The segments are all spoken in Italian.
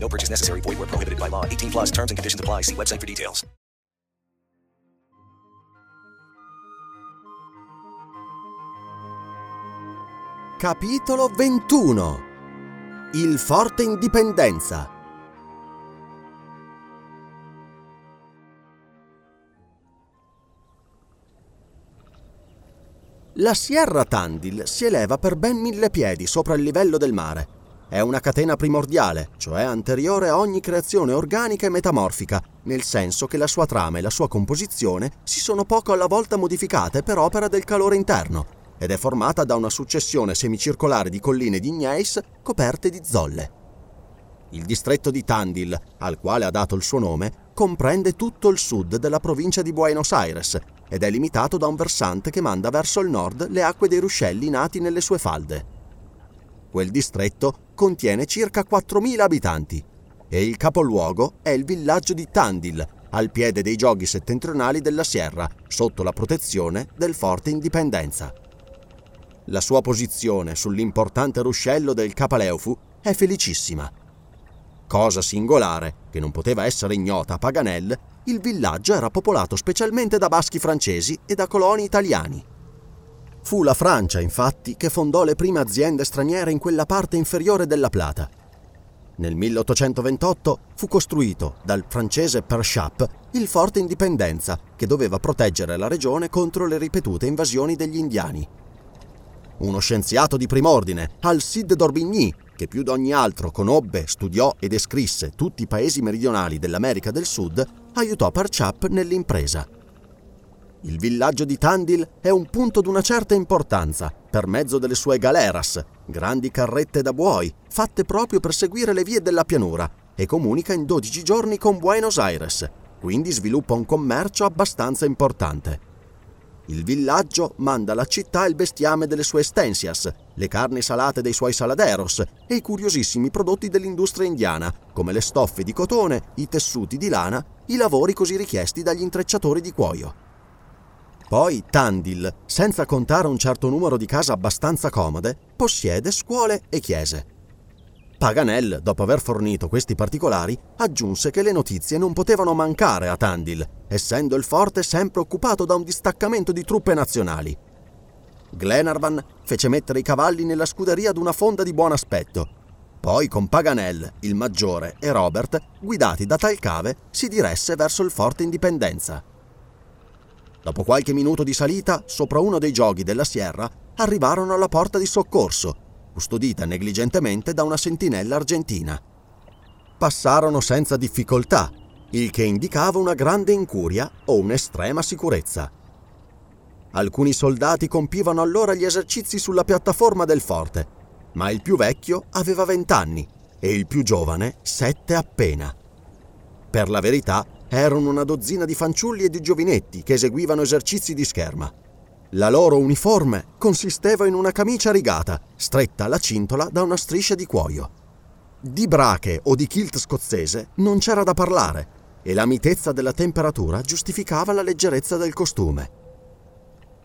No purchase necessary. Void where prohibited by law. 18 plus terms and conditions apply. See website for details. Capitolo 21 Il Forte Indipendenza La Sierra Tandil si eleva per ben mille piedi sopra il livello del mare. È una catena primordiale, cioè anteriore a ogni creazione organica e metamorfica, nel senso che la sua trama e la sua composizione si sono poco alla volta modificate per opera del calore interno, ed è formata da una successione semicircolare di colline di gneiss coperte di zolle. Il distretto di Tandil, al quale ha dato il suo nome, comprende tutto il sud della provincia di Buenos Aires ed è limitato da un versante che manda verso il nord le acque dei ruscelli nati nelle sue falde. Quel distretto contiene circa 4.000 abitanti e il capoluogo è il villaggio di Tandil, al piede dei giochi settentrionali della Sierra, sotto la protezione del Forte Indipendenza. La sua posizione sull'importante ruscello del Capaleufu è felicissima. Cosa singolare, che non poteva essere ignota a Paganel, il villaggio era popolato specialmente da baschi francesi e da coloni italiani. Fu la Francia, infatti, che fondò le prime aziende straniere in quella parte inferiore della Plata. Nel 1828 fu costruito dal francese Perchap il Forte Indipendenza, che doveva proteggere la regione contro le ripetute invasioni degli indiani. Uno scienziato di prim'ordine, Alcide d'Orbigny, che più di ogni altro conobbe, studiò e descrisse tutti i paesi meridionali dell'America del Sud, aiutò Perchap nell'impresa. Il villaggio di Tandil è un punto di una certa importanza per mezzo delle sue galeras, grandi carrette da buoi, fatte proprio per seguire le vie della pianura, e comunica in 12 giorni con Buenos Aires, quindi sviluppa un commercio abbastanza importante. Il villaggio manda alla città il bestiame delle sue stensias, le carni salate dei suoi saladeros e i curiosissimi prodotti dell'industria indiana, come le stoffe di cotone, i tessuti di lana, i lavori così richiesti dagli intrecciatori di cuoio. Poi Tandil, senza contare un certo numero di case abbastanza comode, possiede scuole e chiese. Paganel, dopo aver fornito questi particolari, aggiunse che le notizie non potevano mancare a Tandil, essendo il forte sempre occupato da un distaccamento di truppe nazionali. Glenarvan fece mettere i cavalli nella scuderia ad una fonda di buon aspetto. Poi con Paganel, il maggiore, e Robert, guidati da Talcave, si diresse verso il forte Indipendenza. Dopo qualche minuto di salita, sopra uno dei gioghi della Sierra, arrivarono alla porta di soccorso, custodita negligentemente da una sentinella argentina. Passarono senza difficoltà, il che indicava una grande incuria o un'estrema sicurezza. Alcuni soldati compivano allora gli esercizi sulla piattaforma del forte, ma il più vecchio aveva vent'anni e il più giovane sette appena. Per la verità, erano una dozzina di fanciulli e di giovinetti che eseguivano esercizi di scherma. La loro uniforme consisteva in una camicia rigata, stretta alla cintola da una striscia di cuoio. Di brache o di kilt scozzese non c'era da parlare e la mitezza della temperatura giustificava la leggerezza del costume.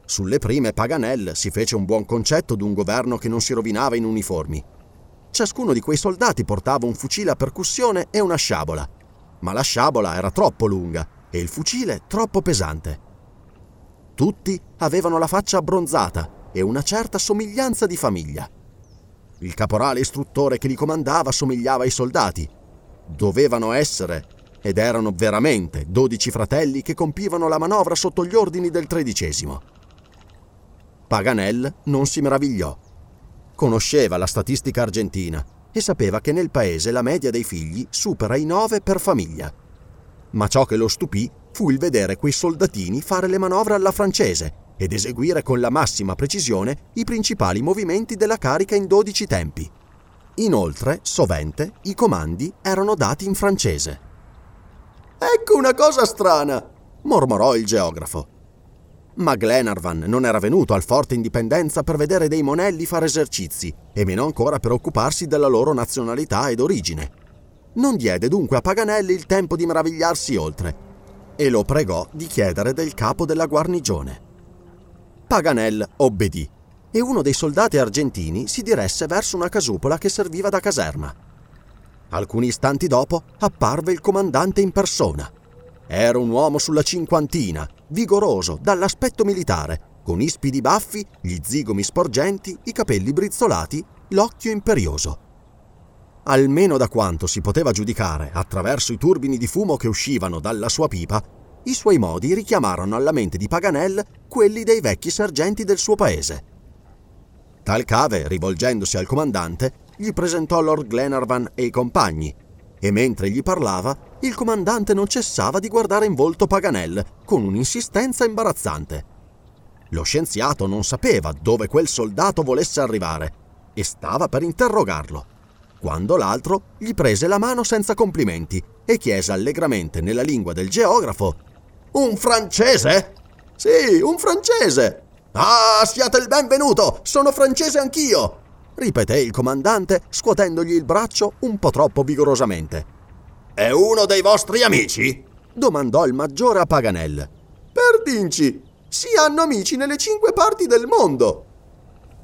Sulle prime Paganel si fece un buon concetto d'un governo che non si rovinava in uniformi. Ciascuno di quei soldati portava un fucile a percussione e una sciabola, ma la sciabola era troppo lunga e il fucile troppo pesante. Tutti avevano la faccia abbronzata e una certa somiglianza di famiglia. Il caporale istruttore che li comandava somigliava ai soldati. Dovevano essere, ed erano veramente, dodici fratelli che compivano la manovra sotto gli ordini del tredicesimo. Paganel non si meravigliò. Conosceva la statistica argentina e sapeva che nel paese la media dei figli supera i nove per famiglia. Ma ciò che lo stupì fu il vedere quei soldatini fare le manovre alla francese ed eseguire con la massima precisione i principali movimenti della carica in dodici tempi. Inoltre, sovente, i comandi erano dati in francese. ecco una cosa strana, mormorò il geografo. Ma Glenarvan non era venuto al Forte Indipendenza per vedere dei monelli fare esercizi e meno ancora per occuparsi della loro nazionalità ed origine. Non diede dunque a Paganelli il tempo di meravigliarsi oltre e lo pregò di chiedere del capo della guarnigione. Paganel obbedì e uno dei soldati argentini si diresse verso una casupola che serviva da caserma. Alcuni istanti dopo apparve il comandante in persona. Era un uomo sulla cinquantina, vigoroso, dall'aspetto militare, con ispidi baffi, gli zigomi sporgenti, i capelli brizzolati, l'occhio imperioso. Almeno da quanto si poteva giudicare attraverso i turbini di fumo che uscivano dalla sua pipa, i suoi modi richiamarono alla mente di Paganel quelli dei vecchi sergenti del suo paese. Talcave, rivolgendosi al comandante, gli presentò Lord Glenarvan e i compagni, e mentre gli parlava, il comandante non cessava di guardare in volto Paganel con un'insistenza imbarazzante. Lo scienziato non sapeva dove quel soldato volesse arrivare e stava per interrogarlo, quando l'altro gli prese la mano senza complimenti e chiese allegramente nella lingua del geografo Un francese? Sì, un francese. Ah, siate il benvenuto! Sono francese anch'io! Ripeté il comandante, scuotendogli il braccio un po' troppo vigorosamente. È uno dei vostri amici? domandò il maggiore a Paganel. Per Dinci, si hanno amici nelle cinque parti del mondo.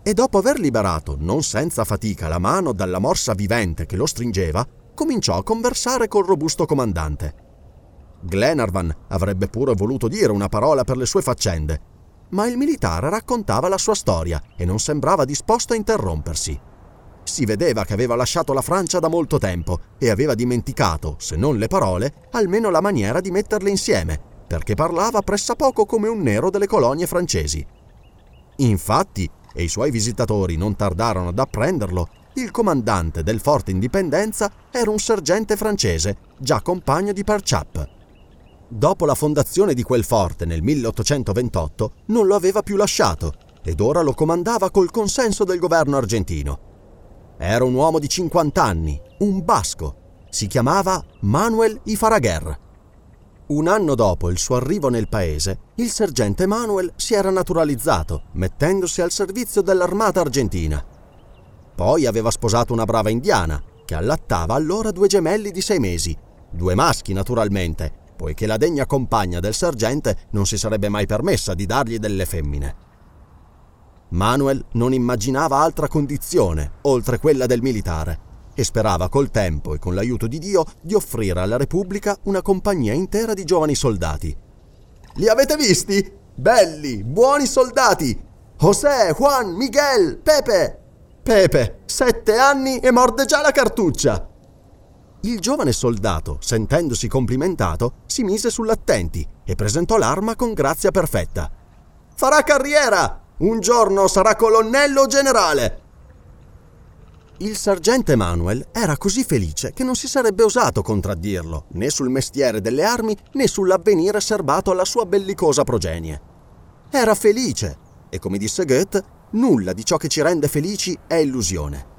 E dopo aver liberato, non senza fatica, la mano dalla morsa vivente che lo stringeva, cominciò a conversare col robusto comandante. Glenarvan avrebbe pure voluto dire una parola per le sue faccende, ma il militare raccontava la sua storia e non sembrava disposto a interrompersi. Si vedeva che aveva lasciato la Francia da molto tempo e aveva dimenticato, se non le parole, almeno la maniera di metterle insieme, perché parlava pressappoco come un nero delle colonie francesi. Infatti, e i suoi visitatori non tardarono ad apprenderlo, il comandante del Forte Indipendenza era un sergente francese, già compagno di Perchap. Dopo la fondazione di quel forte nel 1828 non lo aveva più lasciato ed ora lo comandava col consenso del governo argentino. Era un uomo di 50 anni, un basco. Si chiamava Manuel Ifaraguer. Un anno dopo il suo arrivo nel paese, il sergente Manuel si era naturalizzato, mettendosi al servizio dell'armata argentina. Poi aveva sposato una brava indiana, che allattava allora due gemelli di sei mesi, due maschi naturalmente, poiché la degna compagna del sergente non si sarebbe mai permessa di dargli delle femmine. Manuel non immaginava altra condizione oltre quella del militare e sperava col tempo e con l'aiuto di Dio di offrire alla Repubblica una compagnia intera di giovani soldati. Li avete visti? Belli, buoni soldati! José, Juan, Miguel, Pepe! Pepe, sette anni e morde già la cartuccia! Il giovane soldato, sentendosi complimentato, si mise sull'attenti e presentò l'arma con grazia perfetta. Farà carriera! Un giorno sarà colonnello generale! Il sergente Manuel era così felice che non si sarebbe osato contraddirlo, né sul mestiere delle armi né sull'avvenire serbato alla sua bellicosa progenie. Era felice e, come disse Goethe, nulla di ciò che ci rende felici è illusione.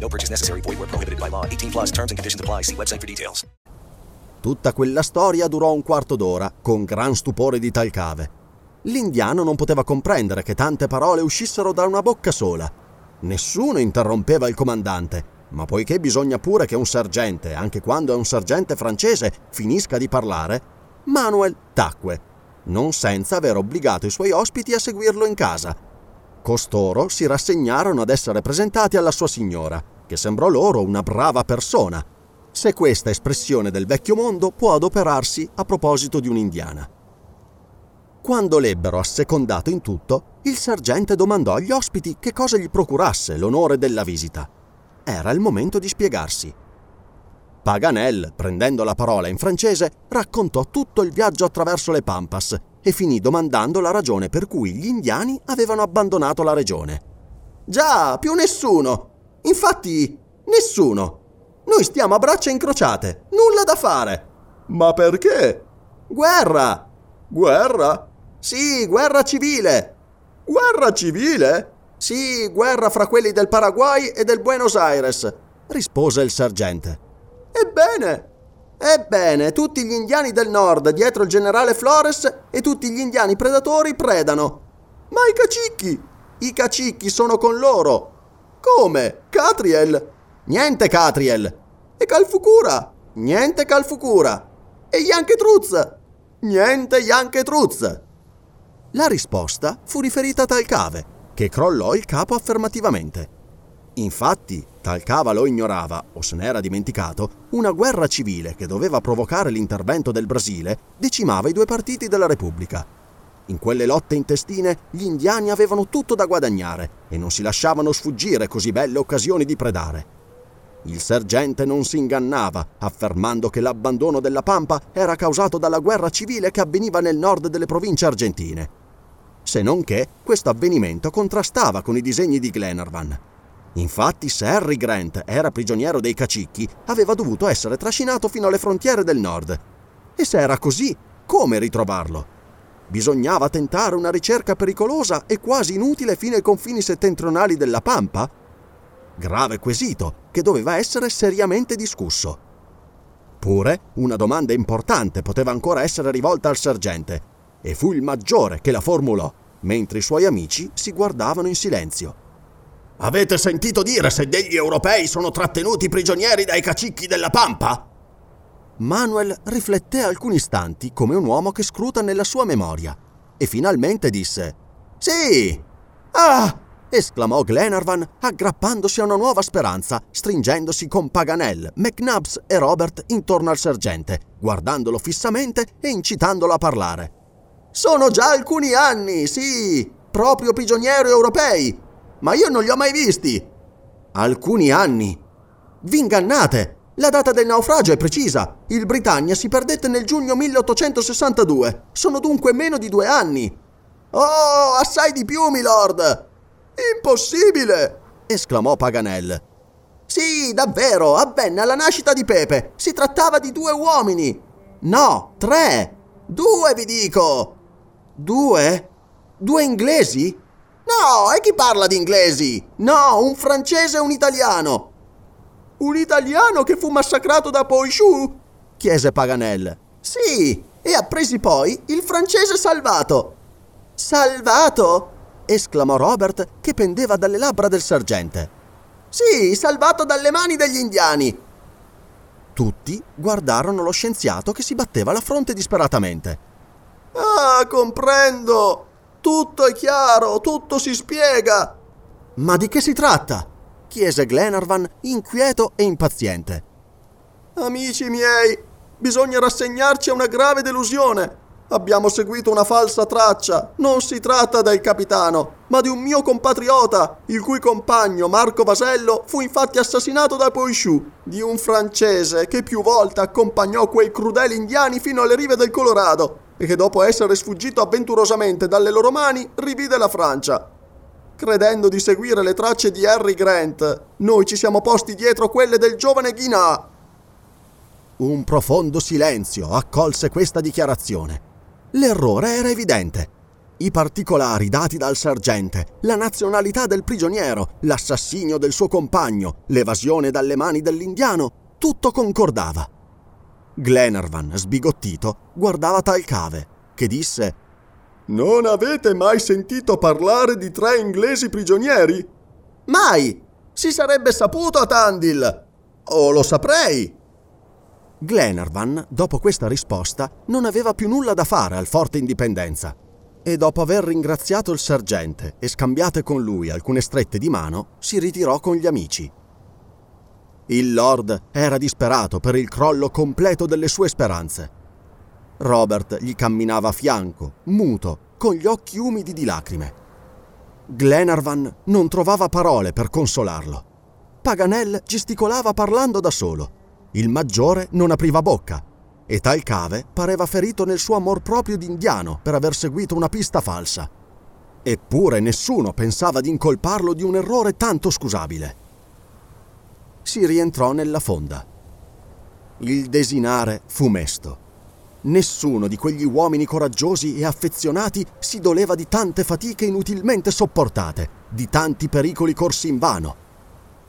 No purchase necessary. Void where prohibited by law. 18 plus terms and conditions apply. See website for details. Tutta quella storia durò un quarto d'ora, con gran stupore di Talcave. L'indiano non poteva comprendere che tante parole uscissero da una bocca sola. Nessuno interrompeva il comandante, ma poiché bisogna pure che un sergente, anche quando è un sergente francese, finisca di parlare, Manuel tacque, non senza aver obbligato i suoi ospiti a seguirlo in casa. Costoro si rassegnarono ad essere presentati alla sua signora, che sembrò loro una brava persona, se questa espressione del vecchio mondo può adoperarsi a proposito di un'indiana. Quando l'ebbero assecondato in tutto, il sergente domandò agli ospiti che cosa gli procurasse l'onore della visita. Era il momento di spiegarsi. Paganel, prendendo la parola in francese, raccontò tutto il viaggio attraverso le Pampas e finì domandando la ragione per cui gli indiani avevano abbandonato la regione. Già, più nessuno. Infatti, nessuno. Noi stiamo a braccia incrociate, nulla da fare. Ma perché? Guerra! Guerra? Sì, guerra civile. Guerra civile? Sì, guerra fra quelli del Paraguay e del Buenos Aires, rispose il sergente. Ebbene, ebbene, tutti gli indiani del nord dietro il generale Flores e tutti gli indiani predatori predano. Ma i cacicchi? I cacicchi sono con loro. Come? Catriel? Niente Catriel. E Calfucura? Niente Calfucura. E Yankee Truz? Niente Yankee Truz. La risposta fu riferita a Talcave, che crollò il capo affermativamente. Infatti, Talcava lo ignorava, o se n'era dimenticato, una guerra civile che doveva provocare l'intervento del Brasile decimava i due partiti della Repubblica. In quelle lotte intestine gli indiani avevano tutto da guadagnare e non si lasciavano sfuggire così belle occasioni di predare. Il sergente non si ingannava, affermando che l'abbandono della Pampa era causato dalla guerra civile che avveniva nel nord delle province argentine. Se non che questo avvenimento contrastava con i disegni di Glenarvan. Infatti, se Harry Grant era prigioniero dei cacicchi, aveva dovuto essere trascinato fino alle frontiere del nord. E se era così, come ritrovarlo? Bisognava tentare una ricerca pericolosa e quasi inutile fino ai confini settentrionali della Pampa? Grave quesito che doveva essere seriamente discusso. Pure una domanda importante poteva ancora essere rivolta al sergente, e fu il maggiore che la formulò, mentre i suoi amici si guardavano in silenzio. Avete sentito dire se degli europei sono trattenuti prigionieri dai cacicchi della Pampa? Manuel rifletté alcuni istanti come un uomo che scruta nella sua memoria e finalmente disse Sì! Ah! esclamò Glenarvan aggrappandosi a una nuova speranza, stringendosi con Paganel, McNubbs e Robert intorno al sergente, guardandolo fissamente e incitandolo a parlare. Sono già alcuni anni, sì, proprio prigionieri europei, ma io non li ho mai visti. Alcuni anni. Vi ingannate. La data del naufragio è precisa. Il Britannia si perdette nel giugno 1862. Sono dunque meno di due anni. Oh, assai di più, milord. Impossibile! esclamò Paganel. Sì, davvero, avvenne alla nascita di Pepe. Si trattava di due uomini. No, tre. Due, vi dico. Due? Due inglesi? No, e chi parla di inglesi? No, un francese e un italiano. Un italiano che fu massacrato da Poichou? chiese Paganel. Sì, e appresi poi il francese salvato. Salvato? esclamò Robert che pendeva dalle labbra del sergente. Sì, salvato dalle mani degli indiani. Tutti guardarono lo scienziato che si batteva la fronte disperatamente. Ah, comprendo. Tutto è chiaro, tutto si spiega. Ma di che si tratta? chiese Glenarvan, inquieto e impaziente. Amici miei, bisogna rassegnarci a una grave delusione. Abbiamo seguito una falsa traccia. Non si tratta del capitano, ma di un mio compatriota, il cui compagno, Marco Vasello, fu infatti assassinato da Poichou, di un francese che più volte accompagnò quei crudeli indiani fino alle rive del Colorado e che dopo essere sfuggito avventurosamente dalle loro mani rivide la Francia. Credendo di seguire le tracce di Harry Grant, noi ci siamo posti dietro quelle del giovane Guinà. Un profondo silenzio accolse questa dichiarazione. L'errore era evidente. I particolari dati dal sergente, la nazionalità del prigioniero, l'assassinio del suo compagno, l'evasione dalle mani dell'indiano, tutto concordava. Glenarvan, sbigottito, guardava Talcave, che disse Non avete mai sentito parlare di tre inglesi prigionieri? Mai! Si sarebbe saputo a Tandil! O lo saprei! Glenarvan, dopo questa risposta, non aveva più nulla da fare al Forte Indipendenza e dopo aver ringraziato il sergente e scambiate con lui alcune strette di mano, si ritirò con gli amici. Il Lord era disperato per il crollo completo delle sue speranze. Robert gli camminava a fianco, muto, con gli occhi umidi di lacrime. Glenarvan non trovava parole per consolarlo. Paganel gesticolava parlando da solo il maggiore non apriva bocca e tal cave pareva ferito nel suo amor proprio d'indiano per aver seguito una pista falsa. Eppure nessuno pensava di incolparlo di un errore tanto scusabile. Si rientrò nella fonda. Il desinare fu mesto. Nessuno di quegli uomini coraggiosi e affezionati si doleva di tante fatiche inutilmente sopportate, di tanti pericoli corsi invano.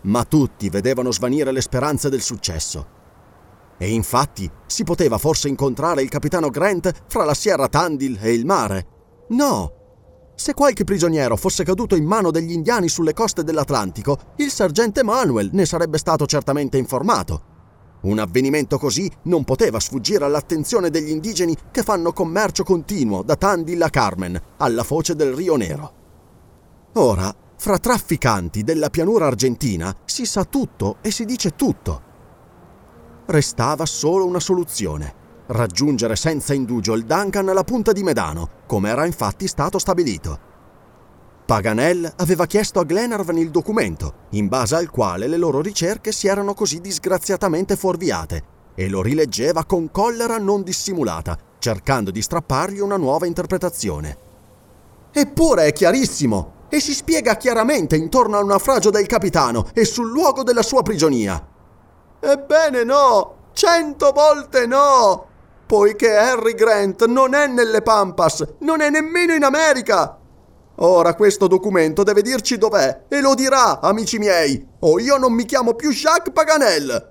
Ma tutti vedevano svanire le speranze del successo e infatti si poteva forse incontrare il capitano Grant fra la Sierra Tandil e il mare. No! Se qualche prigioniero fosse caduto in mano degli indiani sulle coste dell'Atlantico, il sergente Manuel ne sarebbe stato certamente informato. Un avvenimento così non poteva sfuggire all'attenzione degli indigeni che fanno commercio continuo da Tandil a Carmen, alla foce del Rio Nero. Ora, fra trafficanti della pianura argentina si sa tutto e si dice tutto. Restava solo una soluzione. Raggiungere senza indugio il Duncan alla punta di Medano, come era infatti stato stabilito. Paganel aveva chiesto a Glenarvan il documento, in base al quale le loro ricerche si erano così disgraziatamente fuorviate, e lo rileggeva con collera non dissimulata, cercando di strappargli una nuova interpretazione. Eppure è chiarissimo, e si spiega chiaramente intorno al naufragio del capitano e sul luogo della sua prigionia. Ebbene no, cento volte no, poiché Harry Grant non è nelle Pampas, non è nemmeno in America. Ora questo documento deve dirci dov'è e lo dirà, amici miei, o io non mi chiamo più Jacques Paganel.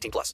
18 plus.